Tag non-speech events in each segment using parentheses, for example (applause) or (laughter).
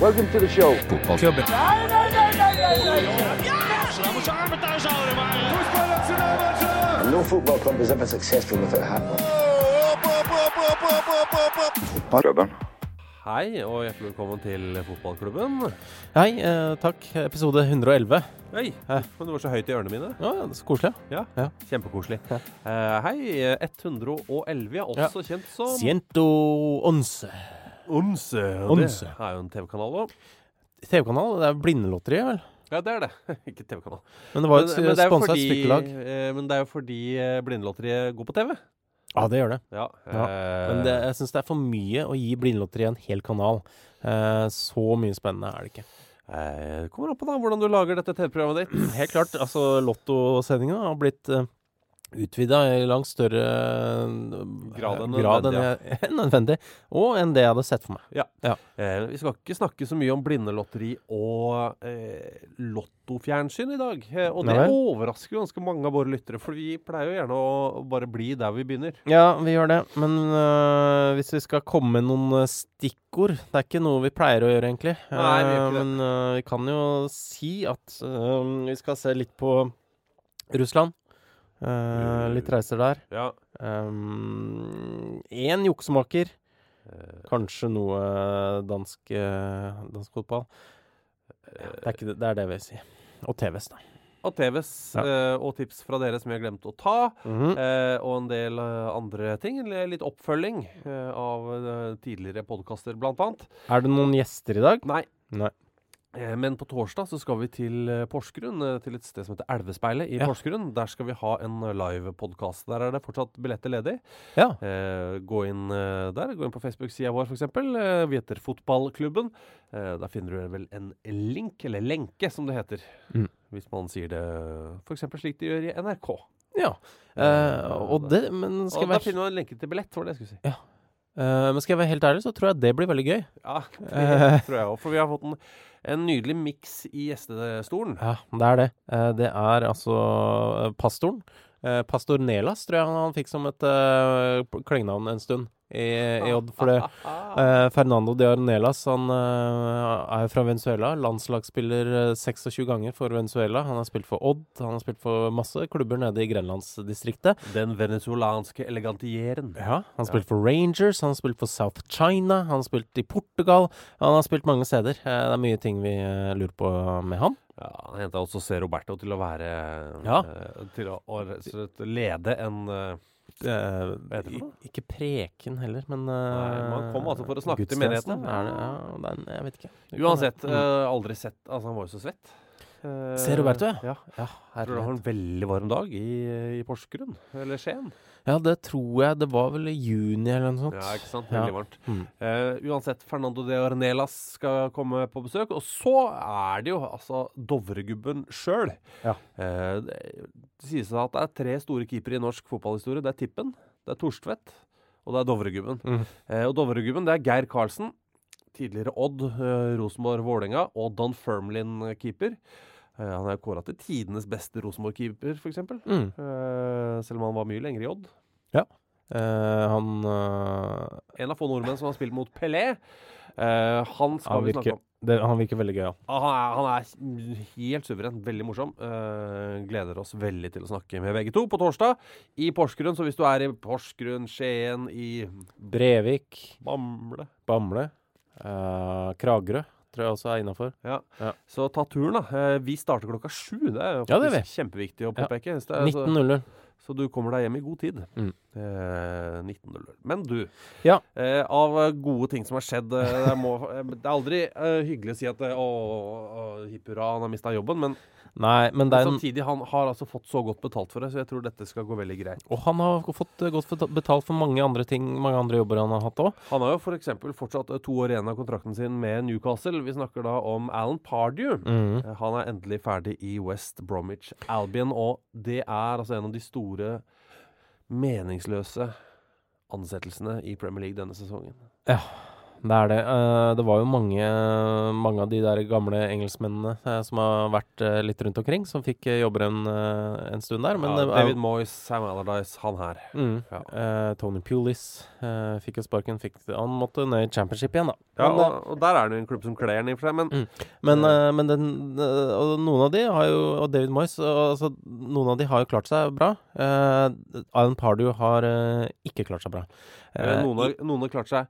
Welcome to the show. Fotballklubben. And no football club is ever successful without a hat on. Klubben. Hei, og hjertelig velkommen til fotballklubben. Hei, eh, takk. Episode 111. Hei, men du var så høyt i ørene mine. Ja, det er så koselig. Ja, Ja. Kjempekoselig. Eh, hei, 111, ja, også kjent som Ciento once. Onse. og Onse. Det er jo en TV-kanal òg. TV-kanal. Det er Blindelotteriet, vel? Ja, det er det. (laughs) Ikke TV-kanal. Men det var et er sponsa stykkelag. eh, Men det er jo fordi eh, Blindelotteriet går på TV. Ja, det gjør det. Ja. Ja, eh, Men det, jeg syns det er for mye å gi Blindelotteriet en hel kanal. Eh, så mye spennende er det ikke. eh, det kommer an på da hvordan du lager dette TV-programmet ditt. Helt klart. Altså, Lottosendinga har blitt utvida i langt større eh, Grad enn grad enn nødvendig, (laughs) enn nødvendig. Og enn det jeg hadde sett for meg. Ja. Ja. Eh, vi skal ikke snakke så mye om blindelotteri og eh, lottofjernsyn i dag. Eh, og det Nei overrasker ganske mange av våre lyttere, for vi pleier jo gjerne å bare bli der vi begynner. Ja, vi gjør det. Men øh, hvis vi skal komme med noen øh, stikkord Det er ikke noe vi pleier å gjøre, egentlig. Nei, vi gjør Eh, ikke det. Men øh, vi kan jo si at øh, vi skal se litt på Russland. Eh, litt reiser der. Ja. Én juksemaker. Eh, Kanskje noe dansk, dansk fotball. Det er, det, det er det jeg vil si. Og TVs, da. og TVs Ja. eh, og tips fra dere som vi har glemt å ta. Mhm. Eh, og en del eh, andre ting. Litt oppfølging eh, av eh, tidligere podkaster, blant annet. Er det noen gjester i dag? Nei. Nei. Eh, Men på torsdag så skal vi til eh, Porsgrunn, eh, til et sted som heter Elvespeilet i Ja. Porsgrunn. Der skal vi ha en livepodkast. Der er det fortsatt billetter ledig. Ja. Eh, gå inn der. Gå inn på Facebook-sida vår, f.eks. Eh, vi heter Fotballklubben. Eh, der finner du vel en link, eller lenke, som det heter. Mm. Hvis man sier det f.eks. slik de gjør i NRK. ja. Eh, og det Men Og skal jeg der finner du en lenke til billett, var det jeg skulle si. Eh, men skal jeg være helt ærlig, så tror jeg det blir veldig gøy. Ja, (laughs) det tror jeg òg. For vi har fått en, en nydelig miks i gjestestolen. Ja, det er det. Eh, det er altså eh, pastoren. Eh, Pastor Nelas tror jeg han, fikk som et uh, klengenavn en stund i, i Odd. For det, eh, Fernando de Arnelas han eh, er jo fra Venezuela. Landslagsspiller eh, 26 ganger for Venezuela. Han har spilt for Odd. Han har spilt for masse klubber nede i grenlandsdistriktet. Den venezuelanske elegantieren. Ja, Han har spilt for Rangers, han har spilt for South China, han har spilt i Portugal. Han har spilt mange steder. Eh, det er mye ting vi eh, lurer på med han. Ja, Han henta også C. Roberto til å være Ja. eh, Til å, å lede en eh, Eh, noe? ikke preken heller, men Nei, man kom altså for å snakke til menigheten. Er det, ja, er, jeg vet ikke. Uansett, eh, aldri sett Altså, han var jo så svett. Uh, C. Roberto, ja. ja. ja, Tror du det var en veldig varm dag i, i Porsgrunn. Eller Skien. Ja, det tror jeg. Det var vel i juni eller noe sånt. Ja, ikke sant? Ja. Veldig varmt. Mm. Uh, uansett, Fernando de Ornelas skal komme på besøk. Og så er det jo altså Dovregubben sjøl. Ja. Uh, det, det sies at det er tre store keepere i norsk fotballhistorie. Det er Tippen, det er Torstvedt, og det er Dovregubben. Mm. Uh, og Dovregubben, det er Geir Karlsen. Tidligere Odd, eh, Rosenborg, Vålerenga og Don Firmlin-keeper. Han er kåra til tidenes beste Rosenborg-keeper, f.eks. Mm. Selv om han var mye lenger i Odd. Eh, han eh, En av få nordmenn som har spilt mot Pelé. Eh, han skal Ja, vi snakke om. Det, han virker veldig gøyal. Ah, Han er, han er helt suveren. Veldig morsom. Uh, gleder oss veldig til å snakke med begge to på torsdag i Porsgrunn. Så hvis du er i Porsgrunn, Skien, i Brevik, Bamble Bamble, Uh, Kragerø tror jeg også er innafor. ja. Ja. Så ta turen, da. Uh, vi starter klokka sju. Det er jo Ja, det er faktisk kjempeviktig å påpeke. Så, 19.00. så du kommer deg hjem i god tid. Mm. Eh, 19.00. Men du, Ja. eh, av gode ting som har skjedd eh, det, må, eh, det er aldri eh, hyggelig å si at eh, å, å, hipp hurra, han har mista jobben, men Nei, men er samtidig han har altså fått så godt betalt for det, så jeg tror dette skal gå veldig greit. Og han har fått eh, godt betalt for mange andre ting, mange andre jobber han har hatt òg. Han har jo f.eks. fortsatt eh, to år igjen av kontrakten sin med Newcastle. Vi snakker da om Alan Pardew. Mm. Han er endelig ferdig i West Bromwich Albion, og det er altså en av de store meningsløse ansettelsene i Premier League denne sesongen. Det er det. Eh, det var jo mange, mange av de der gamle engelskmennene eh, som har vært eh, litt rundt omkring, som fikk jobber en, en stund der. Men ja, David Moyes, Sam Allardyce, han her. mm, Ja. Tony Pulis fikk jo sparken. Fikk, han måtte ned i championship igjen, da. Ja, men, og, og der er det jo en klubb som kler den i og for seg, men Mm. men, uh, men den, og noen av de har jo Og David Moyes og, altså, Noen av de har jo klart seg bra. Uh, Alan Pardew har ikke klart seg bra. noen, har, noen har klart seg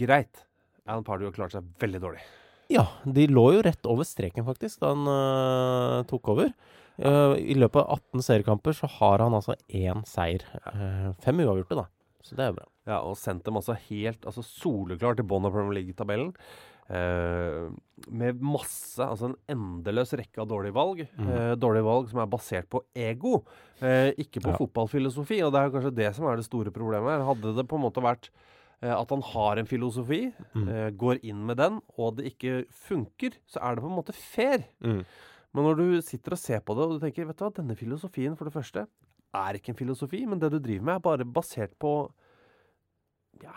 greit. Alan Pardew har klart seg veldig dårlig. Ja, de lå jo rett over streken, faktisk, da han uh, tok over. Uh, I løpet av 18 seriekamper så har han altså én seier. Uh, fem uavgjorte, da. Så det er bra. Ja, og sendt dem altså helt altså soleklart til bånn av Premier League-tabellen. Uh, med masse, altså en endeløs rekke av dårlige valg. Mm. Uh, dårlige valg som er basert på ego, uh, ikke på Ja. fotballfilosofi. Og det er kanskje det som er det store problemet her. Hadde det på en måte vært at han har en filosofi, Mm. eh, går inn med den, og det ikke funker, så er det på en måte fair. Mm. Men når du sitter og ser på det, og du tenker vet du hva, denne filosofien for det første er ikke en filosofi, men det du driver med, er bare basert på ja,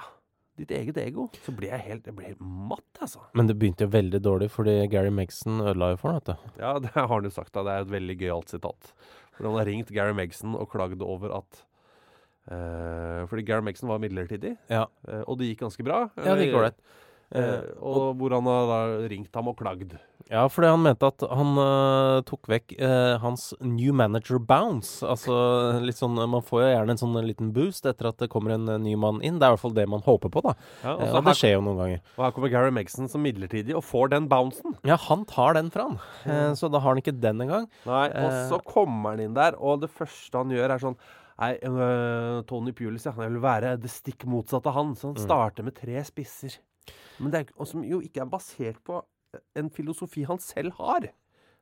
ditt eget ego, så blir jeg helt, jeg blir helt matt, altså. Men det begynte jo veldig dårlig, fordi Gary Megson ødela jo for du. Ja, (laughs) det har han jo sagt, da. Det er et veldig gøyalt sitat. For han har ringt Gary Megson og klagd over at eh, Fordi Gary Megson var midlertidig, Ja, eh, og det gikk ganske bra. ja det gikk eller- ålreit. Uh, og hvor han har da ringt ham og klagd. Ja, fordi han mente at han uh, tok vekk uh, hans new manager bounce. Altså litt sånn Man får jo gjerne en sånn liten boost etter at det kommer en ny mann inn. Det er i hvert fall det man håper på, da. Ja, og, Eh, og det skjer jo noen ganger. og her kommer Gary Megson som midlertidig og får den bouncen. Ja, han tar den fra han. Mm. så da har han ikke den engang. Nei, og Eh. så kommer han inn der, og det første han gjør, er sånn Nei, uh, Tony Pulis, ja. Han vil være det stikk motsatte av han. Så han Mm. starter med tre spisser. Men det er, som jo ikke er basert på en filosofi han selv har.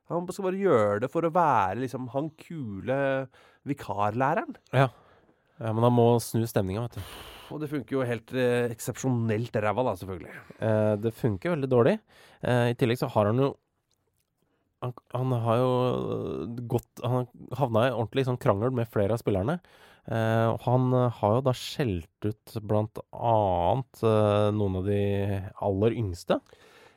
Han skal bare gjøre det for å være liksom han kule vikarlæreren. Ja. ja, men han må snu stemninga, vet du. Og det funker jo helt eh, eksepsjonelt ræva, da, selvfølgelig. Eh, det funker veldig dårlig. Eh, I tillegg så har han jo han, han har jo gått Han havna i ordentlig sånn krangel med flere av spillerne. Eh, han eh, har jo da skjelt ut blant annet eh, noen av de aller yngste.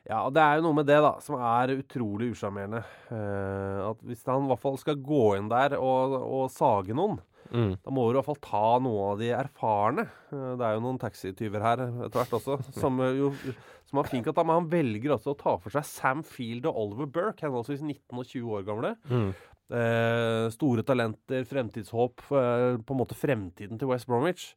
Ja, og det er jo noe med det, da, som er utrolig usjarmerende. Eh, at hvis han i hvert fall skal gå inn der og, og sage noen, Mm. Da må du i hvert fall ta noe av de erfarne. Eh, Det er jo noen taxityver her etter hvert også, (laughs) som eh, jo som har fint at han, han velger også å ta for seg Sam Field og Oliver Burke, henholdsvis 19 og 20 år gamle. Mm. Eh, store talenter, fremtidshåp, eh, på en måte fremtiden til West Bromwich.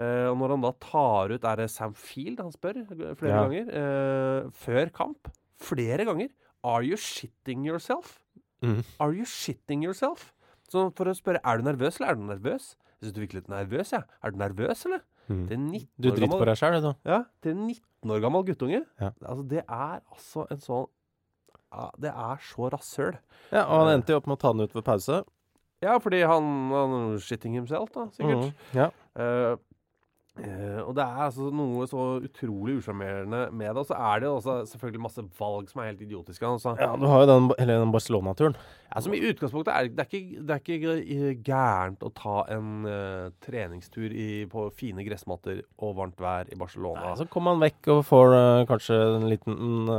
Eh, og når han da tar ut Er det Sam Field han spør flere Ja. ganger? Eh, før kamp. Flere ganger. Are you shitting yourself? Mm. Are you shitting yourself? Så for å spørre er du nervøs, eller er du nervøs? Jeg syns du virker litt nervøs, jeg. Ja. Er du nervøs, eller? Mm. Til en 19 Du driter gammel, på deg sjøl, du. ja, til en 19 år gammel guttunge. Ja. Altså, det er altså en sånn ja, Det er så rasshøl. Ja, og han endte jo opp med å ta den ut ved pause. Ja, fordi han, han shitting himself, da, sikkert. Mm. Ja. Eh, eh, og det er altså noe så utrolig usjarmerende med det. Og så er det også selvfølgelig masse valg som er helt idiotiske. Altså. ja, du har jo den, den Barcelona-turen. Ja, som i utgangspunktet er det ikke, det er ikke eh, gærent å ta en uh, treningstur i, på fine gressmatter og varmt vær i Barcelona. Nei, så kommer man vekk og får uh, kanskje en liten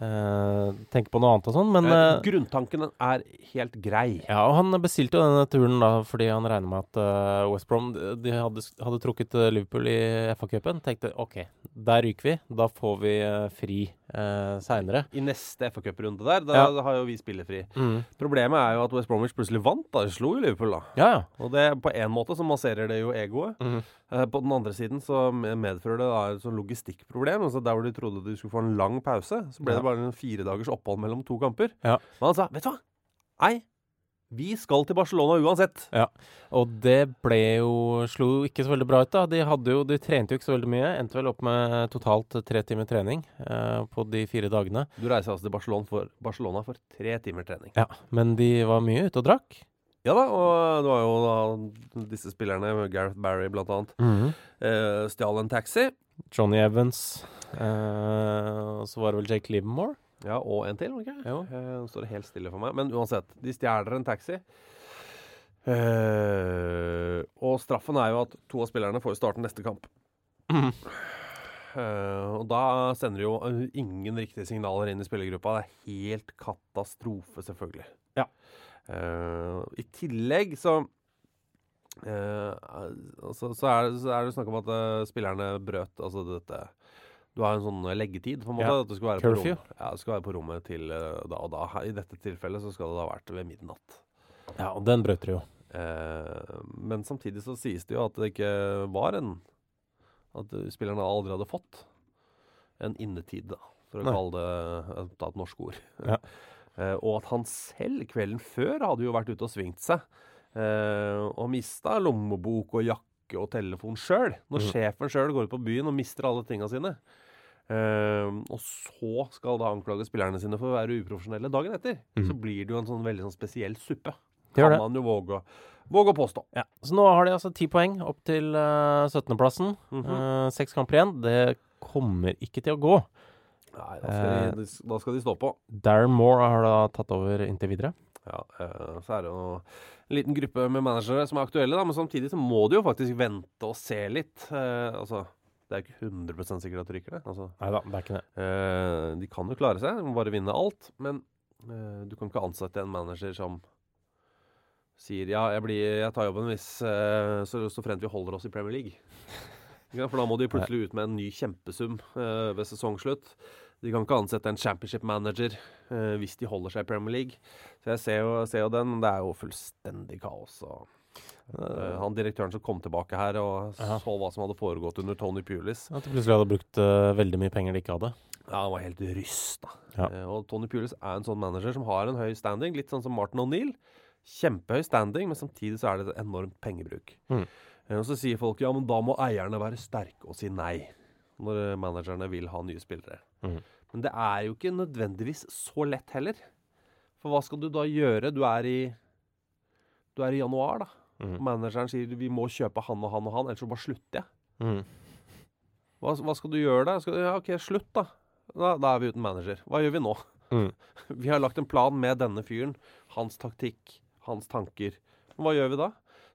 uh, Tenker på noe annet og sånn, men Eh, eh, Grunntanken er helt grei. Ja, og han bestilte jo denne turen da fordi han regner med at uh, West Brom de hadde, hadde trukket eh, Liverpool i FA-cupen. Tenkte OK, der ryker vi. Da får vi eh, fri uh, seinere. I neste FA-cuprunde der, da Ja. har jo vi spillefri. Mm. Problemet er jo at West Bromwich plutselig vant. da De slo jo Liverpool, da. Ja, ja. Og det, på en måte så masserer det jo egoet. Mhm. Eh, på den andre siden så medfører det da et sånn logistikkproblem. Altså Der hvor de trodde de skulle få en lang pause, så ble Ja. det bare en fire dagers opphold mellom to kamper. Ja. Men han sa vet du hva? Nei, vi skal til Barcelona uansett. Og det ble jo Slo ikke så veldig bra ut, da. De, jo, de trente jo ikke så veldig mye. Endte vel opp med totalt tre timer trening eh, på de fire dagene. Du reiser altså til Barcelona for, Barcelona for tre timer trening. Ja, Men de var mye ute og drakk. Ja da, og det var jo da disse spillerne, Gareth Barry blant annet, eh, stjal en taxi. Johnny Evans. Eh, og så var det vel Jake Livermore. Ja, og en til, ikke? Eh, Nå står det helt stille for meg. Men uansett, de stjeler en taxi. Eh, og straffen er jo at to av spillerne får starte neste kamp. Eh, og da sender de jo ingen riktige signaler inn i spillergruppa. Det er helt katastrofe, selvfølgelig. Ja. Eh, I tillegg så uh, altså, så, er, så er det snakk om at uh, spillerne brøt altså dette Du har en sånn leggetid, på en måte. Ja. At du skal være på Curfew. rom- Ja, du skal være på rommet til da og da. I dette tilfellet så skal det ha vært ved midnatt. Ja, og den brøt dere jo. Men samtidig så sies det jo at det ikke var en At spillerne aldri hadde fått en innetid, da, for å Nei. kalle det et norsk ord. Ja. (laughs) Eh, og at han selv kvelden før hadde jo vært ute og svingt seg. eh, og mista lommebok og jakke og telefon sjøl. Når mm. sjefen sjøl går ut på byen og mister alle tinga sine. Uh, og så skal da anklage spillerne sine for å være uprofesjonelle dagen etter. Mm. Så blir det jo en sånn veldig sånn spesiell suppe. Kan man jo våge, våge å påstå. Ja. Så nå har de altså ti poeng opp til uh, 17.-plassen. Mhm. Eh, Seks kamper igjen. Det kommer ikke til å gå. Nei, da skal, de, da skal de stå på. Darren Moore har da tatt over inntil videre. Ja, eh, så er det jo en liten gruppe med managere som er aktuelle, da, men samtidig så må de jo faktisk vente og se litt. Eh, altså, det er ikke 100 sikkert at de ryker det. Altså, Nei da, det er ikke det. eh, de kan jo klare seg, de må bare vinne alt. Men eh, du kan ikke ansette en manager som sier ja, jeg, blir, jeg tar jobben hvis eh, så, så fremt vi holder oss i Premier League. (laughs) For da må de plutselig ut med en ny kjempesum eh, ved sesongslutt. De kan ikke ansette en championship manager eh, hvis de holder seg i Premier League. Så jeg ser jo, ser jo den. Det er jo fullstendig kaos. Og, Uh, han direktøren som kom tilbake her og Aha. så hva som hadde foregått under Tony Pulis, At de plutselig hadde brukt uh, veldig mye penger de ikke hadde. ja, han var helt rysta. Ja. Uh, og Tony Pulis er en sånn manager som har en høy standing, litt sånn som Martin O'Neill. Kjempehøy standing, men samtidig så er det et enormt pengebruk. Mm. Og så sier folk ja, men da må eierne være sterke og si nei. Når eh, managerne vil ha nye spillere. Mm. Men det er jo ikke nødvendigvis så lett heller. For hva skal du da gjøre? Du er i Du er i januar, da. Mm. Manageren sier vi må kjøpe han og han og han, ellers så bare slutter jeg. Mm. Hva, hva skal du gjøre da? Skal, ja, OK, slutt, da. da. Da er vi uten manager. Hva gjør vi nå? Mm. (laughs) Vi har lagt en plan med denne fyren. Hans taktikk, hans tanker. Hva gjør vi da?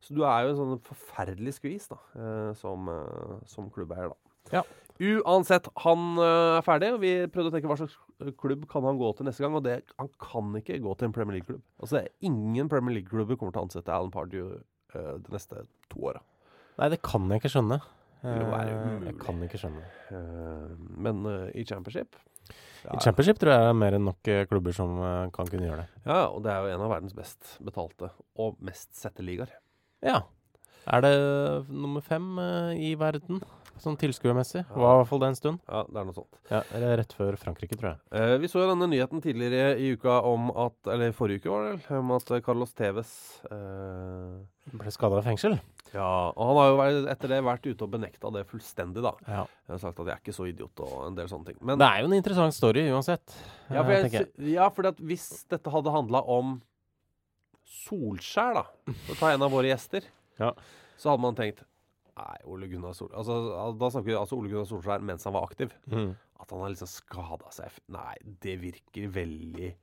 Så du er jo en sånn forferdelig skvis da, eh, som, eh, som klubbeier, da. Ja. Uansett, han eh, er ferdig. og Vi prøvde å tenke hva slags klubb kan han gå til neste gang. Og det, han kan ikke gå til en Premier League-klubb. Altså, Ingen Premier League-klubber kommer til å ansette Alan Pardew uh, de neste to åra. Nei, det kan jeg ikke skjønne. Eh. Jeg kan ikke skjønne. Uh, men uh, i Championship I Championship tror jeg det er mer enn nok klubber som kan kunne gjøre det. Ja, og det er jo en av verdens best betalte og mest sette ligaer. Ja. Er det nummer fem i verden, sånn tilskuermessig? Var i hvert fall det en stund. Ja, det er noe sånt. Ja, eller rett før Frankrike, tror jeg. Eh, vi så jo denne nyheten tidligere i uka om at Eller forrige uke, var det vel? Om at Carlos Tevez eh, Ble skada i fengsel. Ja, og han har jo vært, etter det vært ute og benekta det fullstendig, da. Ja. Jeg har sagt at jeg er ikke så idiot og en del sånne ting. Men Det er jo en interessant story uansett. ja, for eh, jeg, jeg. ja, fordi at hvis dette hadde handla om Solskjær, da, for å ta en av våre gjester, Ja. så hadde man tenkt Nei, Ole Gunnar Sol... Altså, da snakker vi altså Ole Gunnar Solskjær mens han var aktiv. Mm. At han har liksom skada seg Nei, det virker veldig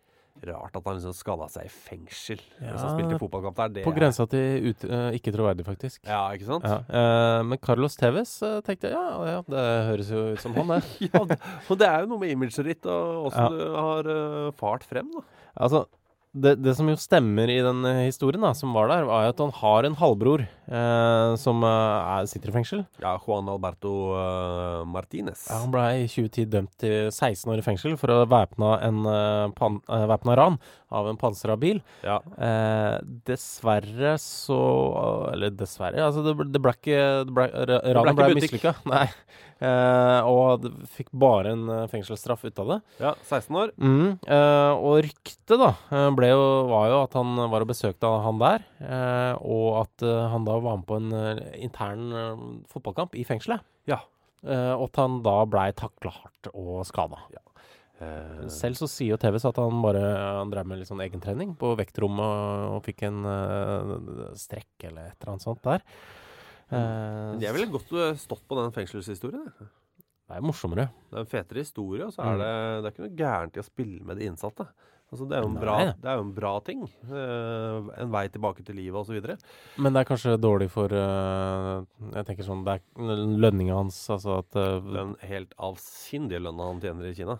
rart at han liksom skada seg i fengsel mens han spilte fotballkamp der. Det På grensa til ut, uh, ikke troverdig, faktisk. Ja, ikke sant? Ja, Uh, men Carlos Tevez uh, tenkte jeg ja, ja, det høres jo ut som han, det. (laughs) Ja, og det er jo noe med imaget ditt og åssen Ja. du har fart frem, da. Altså, det, det som jo stemmer i den eh, historien da, som var der, var at han har en halvbror eh, som eh, er, sitter i fengsel. Ja, Juan Alberto uh, Martinez. Ja, han ble i 2010 dømt til 16 år i fengsel for å væpna en uh, ran av en pansra bil. Ja. Eh, dessverre så Eller dessverre, altså det, det ble ikke det ble, ra- Ranet ikke ble mislykka. (laughs) Nei. Eh, og det fikk bare en eh, fengselsstraff ut av det. ja, 16 år. Mm, eh, og ryktet da eh, ble jo, var jo at han var og besøkte han der, eh, og at han da var med på en intern fotballkamp i fengselet. Ja. Eh, og at han da blei takla hardt og skada. Eh, Selv så sier jo TVs at han bare han drev med litt sånn egentrening på vektrommet og, og fikk en uh, strekk eller et eller annet sånt der. Det er vel godt eh, stått på den fengselshistorien. Det er morsommere. Det er en fetere historie, og så Mm. er det, det er ikke noe gærent i å spille med de innsatte. Altså, det, er bra, det. det er jo en bra ting. Uh, en vei tilbake til livet osv. Men det er kanskje dårlig for uh, Jeg tenker sånn Det er lønninga hans, altså at uh, Den helt avsindige lønna han tjener i Kina.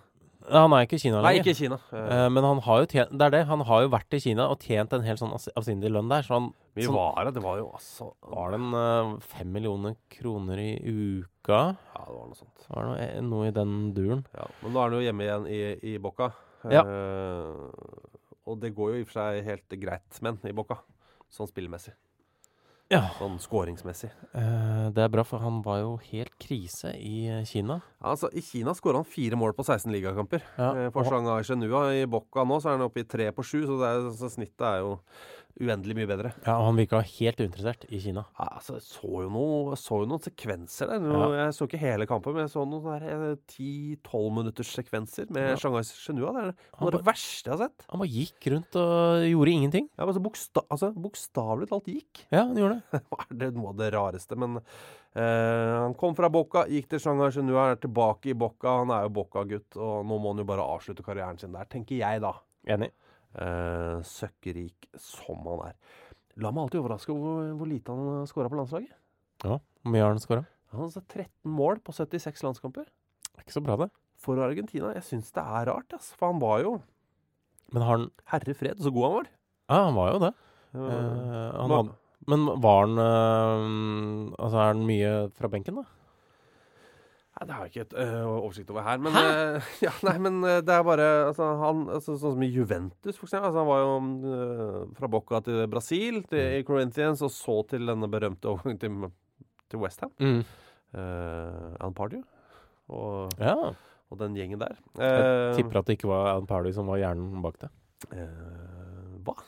Han er ikke i Kina Nei, ikke i Kina. Eh, men han har jo tjent Det er det. Han har jo vært i Kina og tjent en helt sånn avs- avsindig lønn der. Så han mye sånn- var det? Det var jo altså var det en eh, fem millioner kroner i uka. Ja, det var noe sånt. Var det noe, eh, noe i den duren? Ja, men nå er han jo hjemme igjen i, i Bocca. Ja. Eh, og det går jo i og for seg helt greit men i Bocca, sånn spillmessig. Ja. Sånn skåringsmessig. Eh, det er bra, for han var jo helt krise i Kina. Ja, Altså, I Kina skåra han fire mål på 16 ligakamper. Ja, Eh, For Shanghai Shenhua i Bocca nå så er han oppe i tre på sju, så, er, så snittet er jo uendelig mye bedre. Ja, og han virka helt uinteressert i Kina. Ja, altså, jeg så jo, noe, så jo noen sekvenser der. Nå, Jeg så ikke hele kampen, men jeg så noen ti-tolv 10-12 minutters sekvenser med Ja. Shanghai Shenhua. Det er noe av det verste jeg har sett. Han bare gikk rundt og gjorde ingenting. Ja, altså, boksta altså, Bokstavelig talt gikk. Ja, han gjorde det. (laughs) det er det noe av det rareste? Men uh, han kom fra Bocca, gikk til Shanghai Shenhua, er tilbake i Bocca. Han er jo Bocca-gutt, og nå må han jo bare avslutte karrieren sin der, tenker jeg da. Enig. Eh, søkkrik som han er. La meg alltid overraske hvor, hvor lite han har skåra på landslaget. Ja, Hvor mye har han skåra? Han har altså 13 mål på 76 landskamper. Ikke så bra, det. For Argentina. Jeg syns det er rart, ass. For han var jo Men har han herre fred, så god han var. Ja, han var jo det. Eh, Eh, han var... hadde, men var han eh, Altså, er han mye fra benken, da? Nei, det har jeg ikke et uh, oversikt over her. Men, uh, (laughs) ja, nei, men uh, det er bare altså, han, altså, Sånn som i Juventus, for eksempel. Altså, han var jo fra Boca til Brasil, til, mm. Corinthians, og så til denne berømte overgangen til, til Westham. Mm. Alan Pardew og, Ja. og den gjengen der. Jeg tipper at det ikke var Alan Pardew som var hjernen bak det. hva?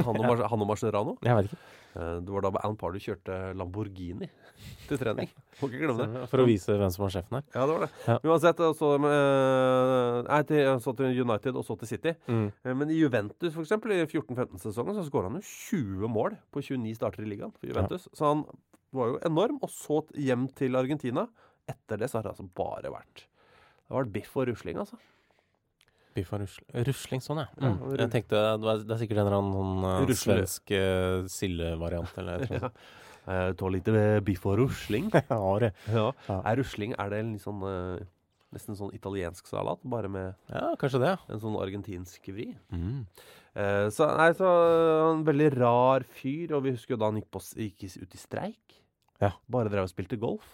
Han og, Mar (laughs) han og Marcerano? Jeg vet ikke. Eh, det var da Alan Pardew kjørte Lamborghini (laughs) til trening. Må ikke glemme det. For å vise hvem som var sjefen her. Ja, det var det. Ja. Uansett, så, eh, nei, til, så til United og så til City. Mm. Eh, Men i Juventus eksempel, i 14-15-sesongen så skåra han jo 20 mål på 29 starter i ligaen for Juventus. Så han var jo enorm. Og så hjem til Argentina. Etter det så har det altså bare vært Det har vært biff og rusling, altså. Biff og rusling. Rusling, sånn, ja. Ja, Mm. ja Jeg tenkte det er, det er sikkert en eller annen eh, svensk uh, sildevariant eller noe sånt. (laughs) Eh, Ta litt biff og rusling. (laughs) Ja, det. ja. Ja. Er rusling er det en litt sånn uh, Nesten sånn italiensk salat, bare med ja, kanskje det, ja. en sånn argentinsk vri. Mm. Uh, så, nei, så en veldig rar fyr, og vi husker jo da han gikk, på, gikk ut i streik. Ja. Bare drev og spilte golf.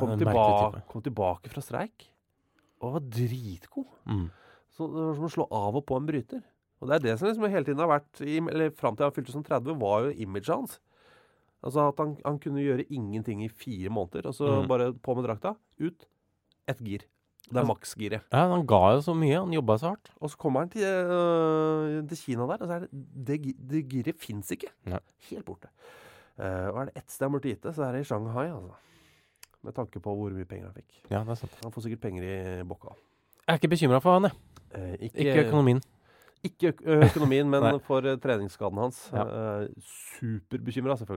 Kom, tilba kom tilbake fra streik og var dritgod. Mm. Det var som å slå av og på en bryter. Og det er det som liksom hele tiden har vært, i, eller fram til han fylte som 30, var jo imaget hans. Altså at han, han kunne gjøre ingenting i fire måneder, og så Mm. bare på med drakta, ut, ett gir. Det er maksgiret. Ja, han ga jo så mye. Han jobba så hardt. Og så kommer han til, øh, til Kina der, og så er det Det, det giret fins ikke. Nei. Helt borte. Uh, og er det ett sted han burde gitt det, så er det i Shanghai, altså. Med tanke på hvor mye penger han fikk. Ja, det er sant. Han får sikkert penger i bokka. Jeg er ikke bekymra for han, jeg. Eh, ikke, Ikke økonomien. ikke øk økonomien, (laughs) men for eh, treningsskaden hans. Ja. Eh, Superbekymra, selvfølgelig.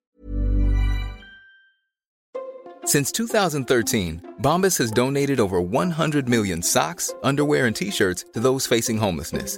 Since 2013, Bombas has donated over 100 million socks, underwear, and t shirts to those facing homelessness.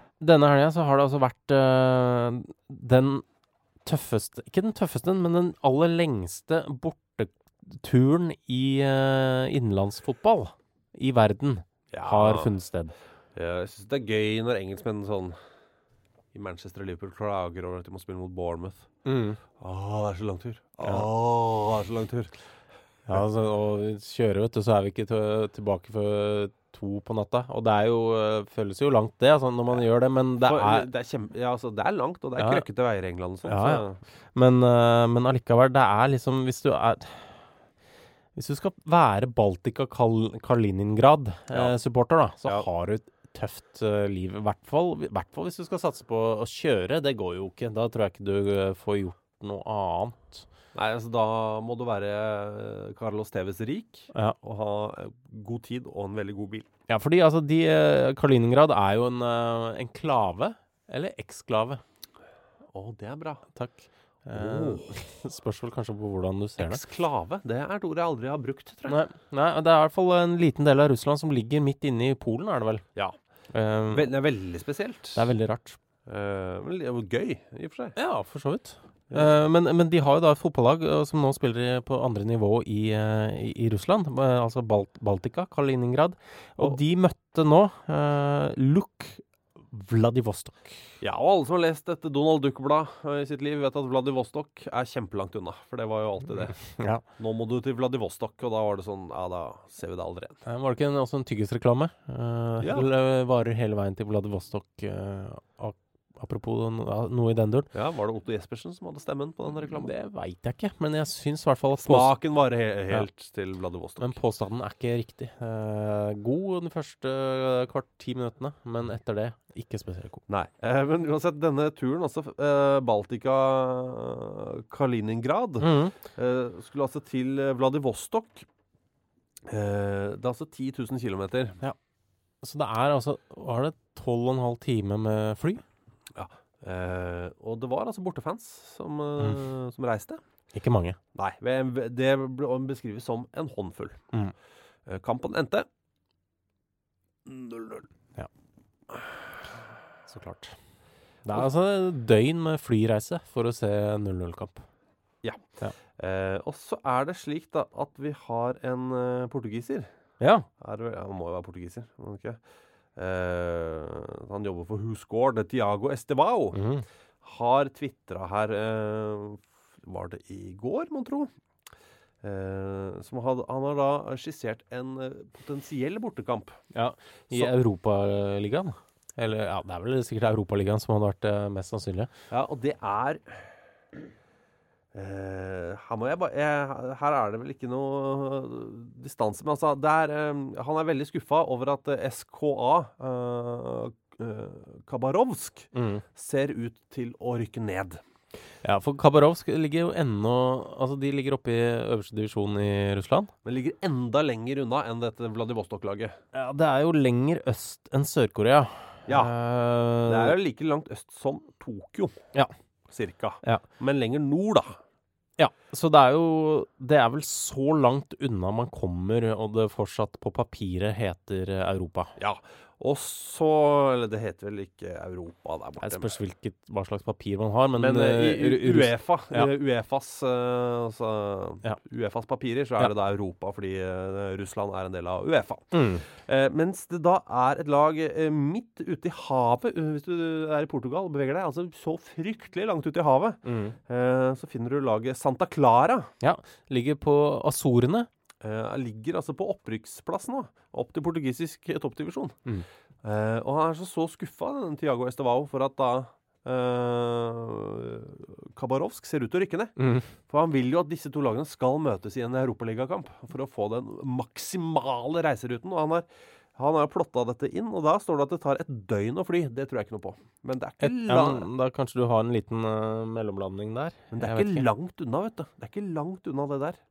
Denne helga så har det altså vært uh, den tøffeste Ikke den tøffeste, men den aller lengste borteturen i uh, innenlandsfotball i verden har funnet sted. Ja, jeg syns det er gøy når engelskmenn sånn i Manchester og Liverpool klager over at de må spille mot Bournemouth. Mm. Å, det er så lang tur. Å, det er så lang tur. Ja, altså, og kjører, vet du, så er vi ikke tilbake før to på natta. Og det er jo, eh, føles jo langt, det, altså, når man gjør det, men det For, er det, er kjempe, ja, altså, det er langt, og det er Ja. krøkkete veier i England. sånt, Ja, Men, uh, men allikevel, det er liksom Hvis du er Hvis du skal være Baltica Kal Kaliningrad-supporter, da, så Ja. har du et tøft uh, liv. I hvert fall, hvert fall hvis du skal satse på å kjøre. Det går jo ikke. Da tror jeg ikke du eh, får gjort noe annet. Nei, altså Da må du være eh, Carlos Tevez rik Ja. og ha eh, god tid og en veldig god bil. Ja, fordi altså, de, eh, Kaliningrad er jo en en klave, Eller eksklave. Å, det er bra. Takk. Oh. (laughs) spørs vel kanskje på hvordan du ser det. Eksklave. Det er et ord jeg aldri har brukt, tror jeg. Nei, nei, det er i hvert fall en liten del av Russland som ligger midt inne i Polen, er det vel? Ja. Um, det er veldig spesielt. det er veldig rart. Jo gøy, i og for seg. Ja, for så vidt. Eh, men, men de har jo da et fotballag eh, som nå spiller på andre nivå i, eh, i, i Russland, altså Balt Baltica, Kaliningrad. Og Og- de møtte nå uh, Luk Vladivostok. Ja, og alle som har lest dette Donald Duck-blad eh, i sitt liv, vet at Vladivostok er kjempelangt unna. For det var jo alltid det. (laughs) Ja. Nå må du til Vladivostok, og da var det sånn Ja, da ser vi det aldri igjen. Var det ikke en, også en tyggisreklame? Uh, Ja. Varer hele veien til Vladivostok. ak- apropos noe i den duren. Ja, Var det Otto Jespersen som hadde stemmen på den reklamen? Det veit jeg ikke, men jeg syns i hvert fall at Smaken varer he helt til Vladivostok. Men påstanden er ikke riktig. Eh, god de første eh, kvart ti minuttene, men etter det ikke spesielt god. Nei. Eh, men uansett, denne turen, altså eh, Baltika Kaliningrad, Mhm. eh, skulle altså til eh, Vladivostok. Eh, det er altså 10 000 km. Så det er altså Var det tolv og en halv time med fly? Eh, og det var altså bortefans som, eh, som reiste. Ikke mange. Nei, det ble beskrives som en håndfull. Mm. Uh, kampen endte 0-0. Ja. Så klart. Det er altså døgn med flyreise for å se 0-0-kamp. Ja og så er det slik da at vi har en portugiser. Ja. Er ja, han må jo være portugiser. må han? Eh, han jobber for Husgård. Tiago Estebao mm. har tvitra her eh, Var det i går, mon tro? Uh, som had, han har da skissert en uh, potensiell bortekamp. ja. I Europaligaen. Eller ja, det er vel sikkert Europaligaen som hadde vært uh, mest sannsynlig. Ja, og det er eh, her, ba, jeg, her er det vel ikke noe distanse, men altså der, er, eh, han er veldig skuffa over at eh, SKA, uh, eh, Khabarovsk Mm. ser ut til å rykke ned. Ja, for Kabarovsk ligger jo ennå Altså, de ligger oppe i øverste divisjon i Russland. Men ligger enda lenger unna enn dette Vladivostok-laget. Ja, det er jo lenger øst enn Sør-Korea. Ja. Eh, Det er jo like langt øst som Tokyo, Ja. cirka. Ja. Men lenger nord, da. Ja, så det er jo Det er vel så langt unna man kommer, og det fortsatt på papiret heter eh, Europa. Ja. Og så Eller det heter vel ikke Europa der borte. Det spørs hvilket, hva slags papir man har, men, Men eh, i, eh, i Uefa, Ja. Uefas, eh, altså, Ja. Uefas papirer, så er Ja. det da Europa, fordi eh, Russland er en del av Uefa. Mm. Eh, mens det da er et lag eh, midt ute i havet, eh, hvis du er i Portugal og beveger deg altså så fryktelig langt ute i havet, Mm. eh, så finner du laget Santa Clara. Ja. Ligger på Azorene. Eh, ligger altså på opprykksplass nå, opp til portugisisk toppdivisjon. Mm. Uh, og han er så, så skuffa, den Tiago Estevao, for at da uh, Kabarovsk ser ut til å rykke ned. Mm. For han vil jo at disse to lagene skal møtes i en europaligakamp for å få den maksimale reiseruten. Og han har, han har plotta dette inn, og da står det at det tar et døgn å fly. Det tror jeg ikke noe på. Men det er Et, ikke, ja, da kanskje du har en liten uh, mellomlanding der. men det er ikke, ikke langt unna, vet du. Det er ikke langt unna det der.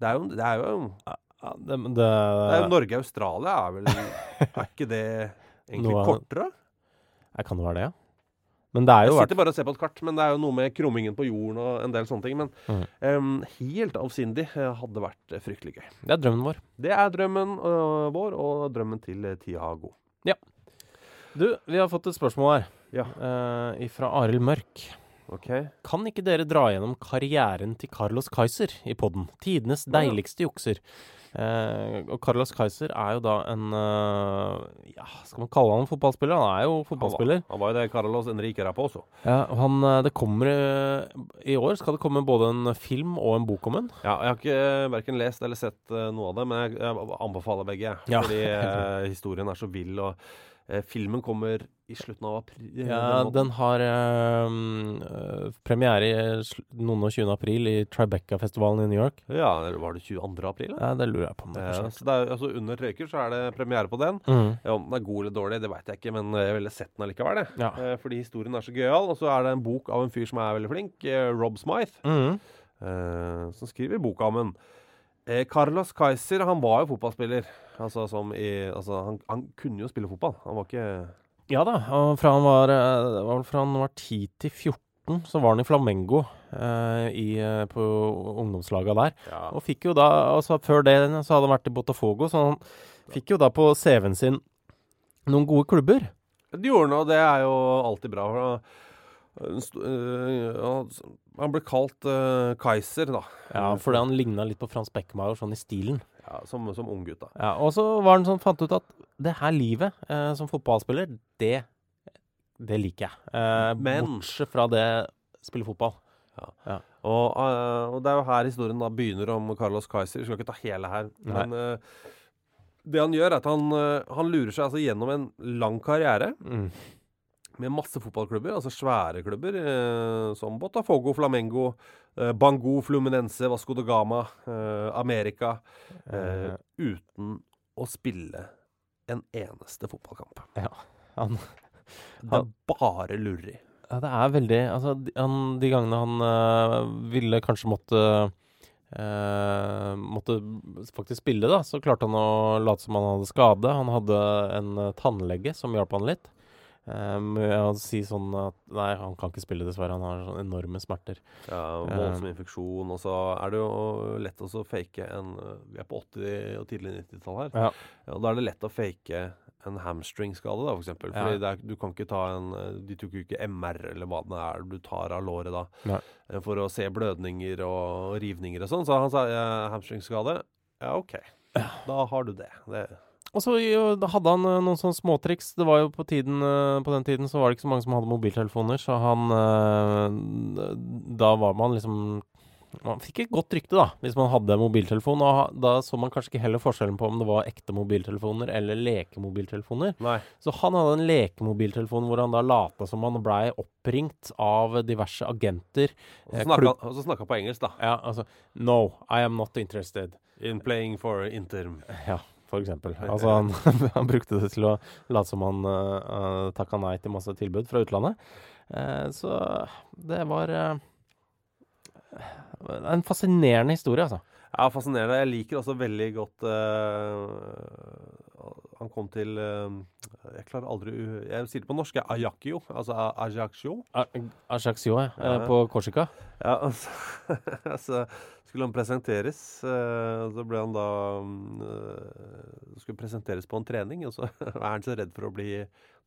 Det er jo, det er jo, Ja, det, det, det er jo Norge-Australia er vel (laughs) Er ikke det egentlig Noe kortere? Jeg kan det være det, ja? Men det er Jeg sitter bare og ser på et kart, men det er jo noe med krummingen på jorden og en del sånne ting. Men Mm. um, helt avsindig eh, hadde vært eh, fryktelig gøy. Det er drømmen vår. Det er drømmen uh, vår, og drømmen til Tiago. Ja. Du, vi har fått et spørsmål her. Ja. Uh, fra Arild Mørk. Ok. Kan ikke dere dra gjennom karrieren til Carlos Kaiser i podden? Tidenes deiligste jukser. Eh, og Carlos Kaiser er jo da en eh, Ja, skal man kalle han fotballspiller? Han er jo fotballspiller. Han var jo det Carlos Enrique også. Ja, og han, eh, det kommer eh, I år skal det komme både en film og en bok om ham. Ja, jeg har ikke verken lest eller sett eh, noe av det, men jeg, jeg anbefaler begge. Ja. Fordi (laughs) eh, historien er så vill, og eh, filmen kommer i slutten av april. Ja, den har eh, eh, premiere i noen og 20. april i Tribeca-festivalen i New York. Ja, Var det 22. april? da? Ja, det lurer jeg på Meg, Ja, så det er, altså Under Røyker så er det premiere på den. Mm. Ja, Om den er god eller dårlig, det veit jeg ikke, men jeg ville sett den allikevel. det. Ja. Eh, fordi historien er så gøyal. Og så er det en bok av en fyr som er veldig flink, eh, Rob Smythe, Mm. eh, som skriver boka om den. Eh, Carlos Kaiser han var jo fotballspiller. Altså, som i, altså, han, han kunne jo spille fotball. Han var ikke Ja da, fra han var, eh, var fra han var 10 til 14, så var han i Flamengo eh, i, eh, på ungdomslaga der. ja. Og fikk jo da, altså Før det så hadde han vært i Botafogo, så han fikk jo da på CV-en sin noen gode klubber. Det gjorde han, og det er jo alltid bra. Han- Han ble kalt uh, Kaiser, da. Ja, Fordi han ligna litt på Frans Beckmauer sånn i stilen. Ja, som, som unggutt, da. Ja, Og så var han sånn, fant ut at det her livet eh, som fotballspiller, det, det liker jeg. Eh, Men- Bortsett fra det spille fotball. Og, uh, og det er jo her historien da begynner om Carlos Kaiser. Vi skal ikke ta hele her. Men uh, det han gjør, er at han, han lurer seg altså gjennom en lang karriere Mm. Med masse fotballklubber, altså svære klubber, eh, som Botafogo, Flamengo, eh, Bango, Fluminense, Vasco da Gama, eh, America, uh, Eh. uten å spille en eneste fotballkamp. Ja, han, Det er bare lureri. ja, det er veldig Altså, han, de gangene han øh, ville kanskje måtte øh, Måtte faktisk spille, da, så klarte han å late som han hadde skade. Han hadde en eh, tannlege som hjalp han litt. Eh, jeg si sånn at Nei, han kan ikke spille, dessverre. Han har sånne enorme smerter. Ja, voldsom infeksjon, og så er det jo lett å fake en Vi er på 80- og tidlig 90-tall her. Ja. Ja, og da er det lett å fake en hamstringskade, da, for eksempel. Ja. Fordi det er, du kan ikke ta en De tok jo ikke MR eller hva det er du tar av låret da, Nei. eh, for å se blødninger og rivninger og sånn. Så han sa ja, hamstringskade. Ja, OK. Da har du det. det. Og så hadde han eh, noen sånne småtriks. Det var jo på tiden eh, På den tiden så var det ikke så mange som hadde mobiltelefoner, så han eh, Da var man liksom Man fikk et godt rykte, da, hvis man hadde mobiltelefon. Og da så man kanskje ikke heller forskjellen på om det var ekte mobiltelefoner eller lekemobiltelefoner. Nei. Så han hadde en lekemobiltelefon hvor han da lata som han blei oppringt av diverse agenter. Og så snakka han- og så snakka han på engelsk, da. Ja, altså No, I am not interested. In playing for interm Ja. Eksempel. Altså, han, (laughs) han brukte det til å late som han uh, takka nei til masse tilbud fra utlandet. Uh, så det var uh, en fascinerende historie, altså. Ja, fascinerende. Jeg liker også veldig godt eh, Han kom til eh, Jeg klarer aldri Jeg sier det på norsk. Ajakio. Altså A- Ajaccio. Ajaccio, ja. Ja. eh, På Korsika. Ja, (laughs) altså, så, så skulle han presenteres. eh, Så ble han da Skulle presenteres på en trening, og så (laughs) er han så redd for å bli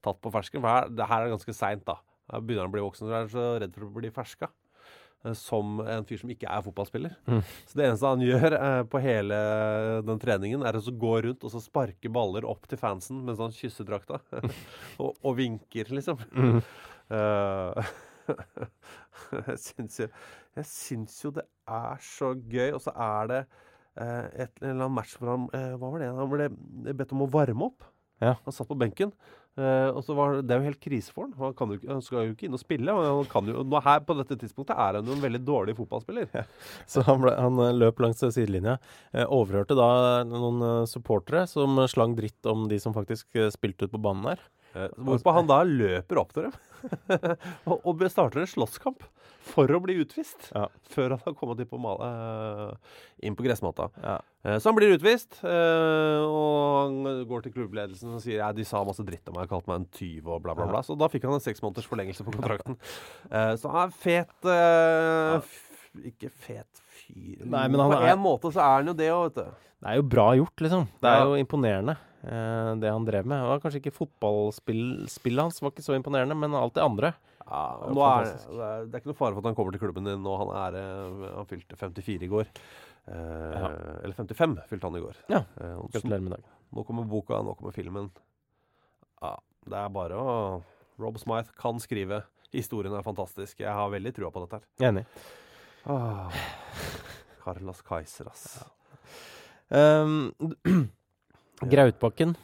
tatt på fersken. For her, det her er ganske seint, da. Her begynner han å bli voksen, så er han så redd for å bli ferska. Eh, Som en fyr som ikke er fotballspiller. Mm. Så det eneste han gjør eh, på hele den treningen, er å gå rundt og så sparke baller opp til fansen mens han kysser drakta. (laughs) og, og vinker, liksom. Mm. Uh, (laughs) (laughs) jeg syns jo Jeg syns jo det er så gøy, og så er det eh, et, eller annen match hvor han eh, Hva var det? Han ble bedt om å varme opp. Ja. Han satt på benken. Eh, og så var Det er jo helt krise for han. Han, kan jo, han skal jo ikke inn og spille. og Han kan jo, nå her På dette tidspunktet er han jo en veldig dårlig fotballspiller. (laughs) Så han, ble, han eh, løp langs sidelinja. Uh, overhørte da noen eh, supportere som slang dritt om de som faktisk eh, spilte ut på banen der. Eh, hvorpå han da løper opp til dem (laughs) og, og starter en slåsskamp for å bli utvist. Ja. Før han har kommet inn på, mal- eh, inn på gressmatta. Ja. Eh, Så han blir utvist, eh, og han går til klubbledelsen og sier ja, de sa masse dritt om meg, kalte meg en tyv og bla, bla, bla. Så da fikk han en seks måneders forlengelse på kontrakten. (laughs) Så han er fet Ikke fet fyr. Nei, men han på er- en måte så er han jo det òg, vet du. Det er jo bra gjort, liksom. Det er jo imponerende, det han drev med. Det var kanskje ikke fotballspillet hans var ikke så imponerende, men alt det andre. Ja, Det er det er det er ikke noe fare for at han kommer til klubben din nå. Han, er, eh, han fylte 54 i går. Eh, Ja. Eller 55 fylte han i går. Ja, Eh, Gratulerer med dagen. Nå kommer boka, nå kommer filmen. Ja, det er bare å Rob Smythe kan skrive. Historien er fantastisk. Jeg har veldig trua på dette her. Er enig. Ah, Carlos Kaiser, ass. Um, (clears throat) Grautbakken.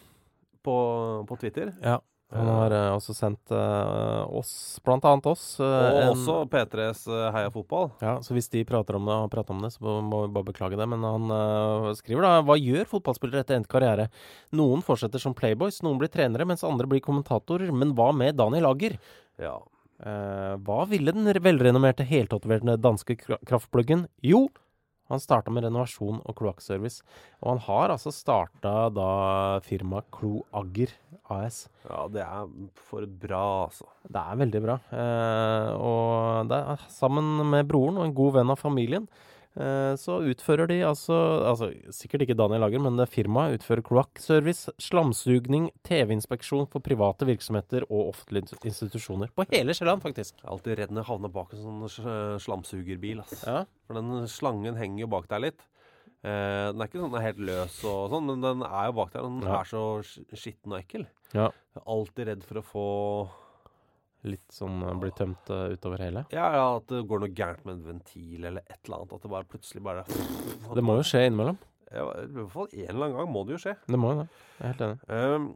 På, på Twitter. Ja. Han har eh, også sendt eh, oss, blant annet oss eh, Og en- også P3s eh, Heia fotball. Ja, så hvis de prater om det, og prater om det, så må vi bare beklage det. Men han skriver da Hva gjør fotballspillere etter endt karriere? Noen fortsetter som playboys, noen blir trenere, mens andre blir kommentatorer. Men hva med Daniel Ager? Ja. Hva ville den velrenommerte, heltatoverte danske kraftpluggen? Jo, han starta med renovasjon og kloakkservice. Og han har altså starta da firmaet Kloagger AS. ja, det er for bra, altså. Det er veldig bra. Eh, og det er, sammen med broren og en god venn av familien, så utfører de altså, altså Sikkert ikke Daniel Lager, men det firmaet utfører kloakkservice, slamsugning, TV-inspeksjon for private virksomheter og offentlige institusjoner. På hele Sjælland, faktisk. Jeg er alltid redd når jeg havner bak en sånn slamsugerbil. Ass. Ja. For den slangen henger jo bak der litt. Eh, den er ikke sånn er helt løs og sånn, men den er jo bak der. Den Ja. er så skitten og ekkel. Ja. Jeg er alltid redd for å få Litt sånn eh, blir tømt uh, utover hele. Ja, ja, at det går noe gærent med en ventil eller et eller annet. At det bare plutselig bare (laughs) Det må jo skje innimellom. ja, I hvert fall en eller annen gang må det jo skje. Det må jo det. Jeg er helt enig.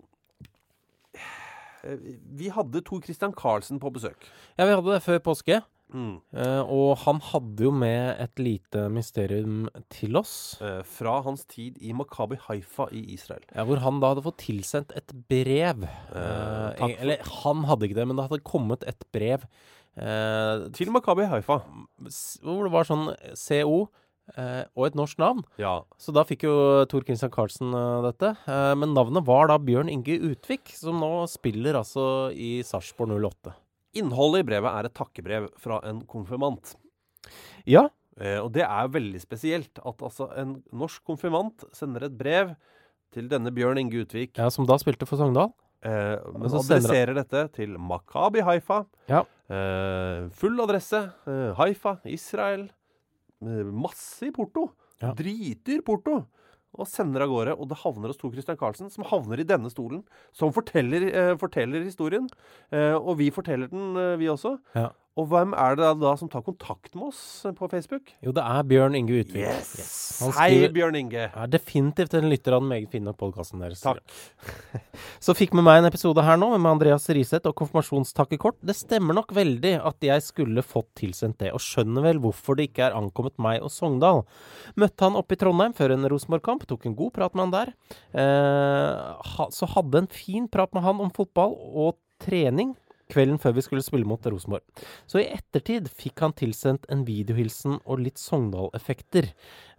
Eh, vi hadde Tor Christian Carlsen på besøk. Ja, vi hadde det før påske. Mm. eh, og han hadde jo med et lite mysterium til oss. Uh, fra hans tid i Makabi Haifa i Israel. Ja, Hvor han da hadde fått tilsendt et brev. Uh, for- Eller han hadde ikke det, men det hadde kommet et brev Til Makabi Haifa. hvor det var sånn CO og et norsk navn. Ja. Så da fikk jo Tor Christian Carlsen eh, dette. Men navnet var da Bjørn Inge Utvik, som nå spiller altså i Sarpsborg 08. Innholdet i brevet er et takkebrev fra en konfirmant. Ja. Eh, og det er veldig spesielt at altså en norsk konfirmant sender et brev til denne Bjørn Inge Utvik. ja, som da spilte for Sogndal. Eh, men adresserer dette til Makabi Haifa. Ja. Eh, full adresse. Eh, Haifa, Israel. Eh, masse i porto. Ja. Dritdyr porto. Og sender av gårde. Og det havner hos Tor Christian Carlsen, som havner i denne stolen. Som forteller, eh, forteller historien. Eh, og vi forteller den, eh, vi også. Ja. Og hvem er det da som tar kontakt med oss på Facebook? Jo, det er Bjørn Inge Utvik. Yes! Han Hei, Bjørn Inge. Er definitivt en lytter av den meget fine podkasten deres. Takk. (laughs) Så fikk med meg en episode her nå med Andreas Riseth og konfirmasjonstakkekort. Det stemmer nok veldig at jeg skulle fått tilsendt det, og skjønner vel hvorfor det ikke er ankommet meg og Sogndal. Møtte han oppe i Trondheim før en Rosenborg-kamp, tok en god prat med han der. Eh, så hadde en fin prat med han om fotball og trening kvelden før vi skulle spille mot Rosenborg. Så i ettertid fikk han tilsendt en videohilsen og litt Sogndal-effekter,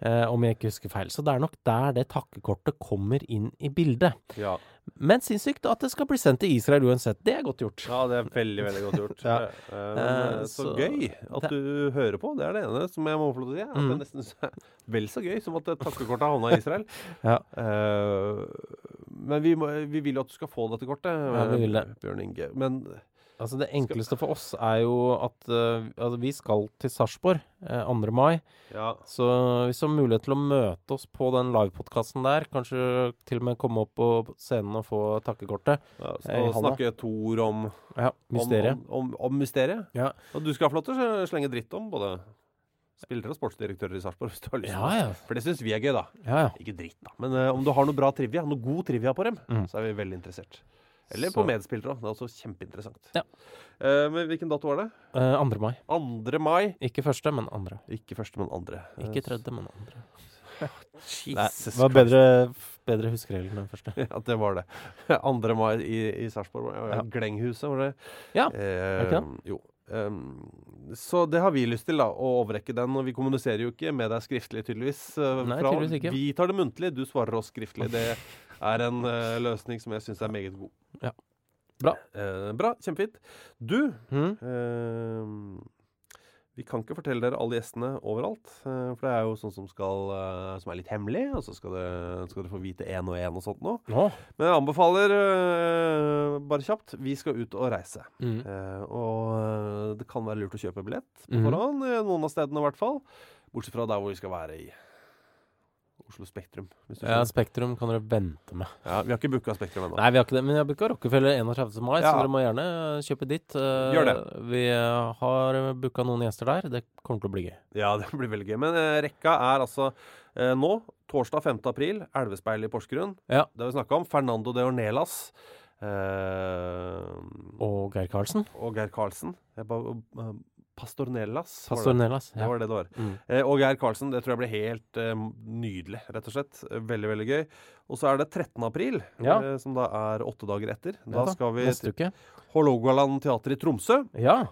eh, om jeg ikke husker feil. Så det er nok der det takkekortet kommer inn i bildet. Ja. Men sinnssykt at det skal bli sendt til Israel uansett. Det er godt gjort. Ja, det er veldig, veldig godt gjort. (laughs) Ja. Eh, Men, Eh, eh, så, så gøy at det- du hører på. Det er det ene som jeg må få lov til å si. At Mm. det nesten er (laughs) vel så gøy som at takkekortet har havna i Israel. (laughs) Ja. uh, men vi, må, vi vil jo at du skal få dette kortet, Ja, vi vil det. Bjørn Inge. Men Altså Det enkleste for oss er jo at uh, altså, vi skal til Sarpsborg uh, 2. mai. ja, Så hvis du har mulighet til å møte oss på den livepodkasten der, kanskje til og med komme opp på scenen og få takkekortet ja Eh, skal Hanna. snakke to ord om Ja, mysteriet. Om, om, om mysteriet. Ja. Og du skal få lov til å slenge dritt om både spillere og sportsdirektører i Sarpsborg, hvis du har lyst. Ja, ja. For det syns vi er gøy, da. Ja, ja. Ikke dritt, da. Men uh, om du har noe bra trivia, noe god trivia på dem, Mm. så er vi veldig interessert. Eller Så- på medspillere òg. Det er også kjempeinteressant. Ja. Eh, men hvilken dato var det? Eh, 2. mai. 2. mai. Ikke første, men andre. Ikke første, men andre. Ikke tredje, men andre. (laughs) Nei, Jesus det var bedre, bedre huskeregel enn første. (laughs) Ja, det var det. (laughs) 2. mai i, i Sarpsborg. Ja. Glenghuset, var det? Ja, Eh, det ikke Jo. Um, så det har vi lyst til, da, å overrekke den. Og vi kommuniserer jo ikke med deg skriftlig, tydeligvis. eh, Nei, tydeligvis ikke. Vi tar det muntlig, du svarer oss skriftlig. Det er en eh, løsning som jeg syns er meget god. Ja. Bra. Eh, bra, kjempefint. Du, Mm. eh, vi kan ikke fortelle dere alle gjestene overalt. for det er jo sånn som, skal, som er litt hemmelig, og så skal, det, skal dere få vite én og én og sånt nå. Nå. Men jeg anbefaler, bare kjapt, vi skal ut og reise. Mm. Eh, og det kan være lurt å kjøpe billett på Mhm. forhånd, noen av stedene i hvert fall. Bortsett fra der hvor vi skal være i Oslo Spektrum. Ja. Spektrum kan dere vente med. ja, vi har ikke booka Spektrum ennå. Nei, vi har ikke det, men jeg har booka Rockefeller 31. mai, Ja. så dere må gjerne kjøpe ditt. Eh, Gjør det. Vi har booka noen gjester der. Det kommer til å bli gøy. Ja, det blir veldig gøy. Men eh, rekka er altså eh, nå, torsdag 5. april, Elvespeil i Porsgrunn. Ja. Det har vi snakka om. Fernando de Ornelas. Eh, Og Geir Karlsen. og Geir Karlsen. Jeg bare, eh, Pastor Nelas. var det. ja. Det var det det var. Mm. Eh, og Geir Karlsen. Det tror jeg blir helt eh, nydelig, rett og slett. Eh, Veldig, veldig gøy. Og så er det 13. april, Ja. eh, som da er åtte dager etter. Da Ja skal vi Neste til. Hålogaland teater i Tromsø. Ja.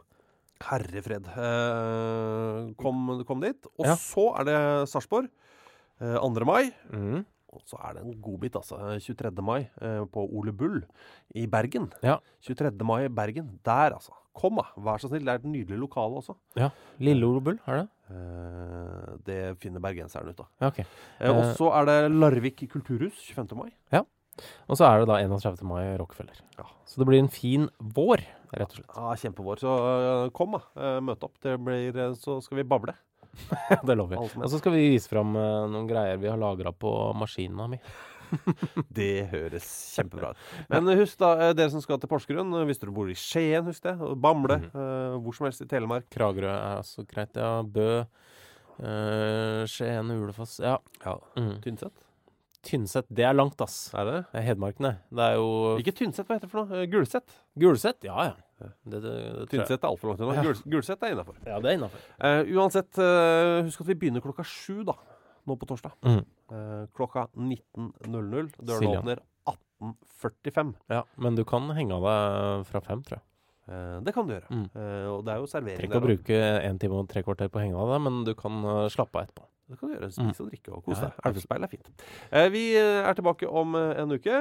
Herrefred. Eh, kom, kom dit. Og så er det Sarpsborg. Eh, 2. mai. Mm. Og så er det en godbit, altså. 23. mai eh, på Ole Bull i Bergen. Ja. 23. mai i Bergen. Der, altså. Kom, da. Vær så snill. Det er et nydelig lokale også. ja. Lille Ole Bull, er det? Eh, det finner bergenseren ut av. Ja, ok. Eh, og Eh, så er det Larvik kulturhus 25. mai. Ja. Og så er det da 31. mai Rockefeller. Ja. Så det blir en fin vår, rett og slett. Ja, Kjempevår. Så eh, kom, da. Eh, møt opp. Det blir, eh, så skal vi bable. (laughs) det lover vi. Og så skal vi vise fram eh, noen greier vi har lagra på maskina mi. (laughs) Det høres kjempebra ut. Men husk da, eh, dere som skal til Porsgrunn, eh, hvis dere bor i Skien, husk det. Bamble. Mhm. uh, hvor som helst i Telemark. Kragerø er også greit. Ja, Bø, uh, Skien, Ulefoss Ja. Ja. Mm. Tynset. Tynset, det er langt, ass. Er det? Det er Hedmarken, det. Det er jo Ikke Tynset, hva heter det for noe? Gulset. Gulset? Ja, ja. Det, det, det. Tynset er altfor langt unna. Ja. Gul, Gulset er innafor. Ja, det er innafor. uansett, uh, husk at vi begynner klokka sju da, nå på torsdag. Mm. Eh, klokka 19.00. Dørene Silja. åpner 18.45. Ja, men du kan henge av deg fra fem, tror jeg. Eh, det kan du gjøre. Mm. Eh, og det er jo servering Trenger ikke å der. bruke en time og tre kvarter på å henge av deg, men du kan eh, slappe av etterpå. Det kan du gjøre. Mm. Spise og drikke og kose deg. Elvespeil er fint. Eh, vi eh, er tilbake om eh, en uke.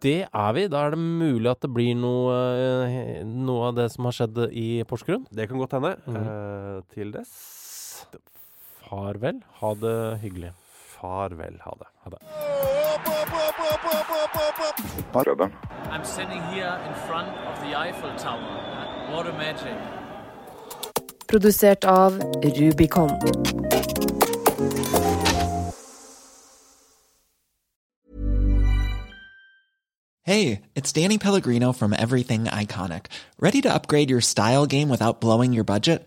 Det er vi. Da er det mulig at det blir noe, eh, noe av det som har skjedd i Porsgrunn. Det kan godt hende. Mhm. Eh, til dess Farvel. Ha det hyggelig. Farvel. Ha det. Ha det. I'm sitting here in front of the Eiffel Tower. What a magic. Produsert av Rubicon. Hey, it's Danny Pellegrino from Everything Iconic. Ready to upgrade your style game without blowing your budget?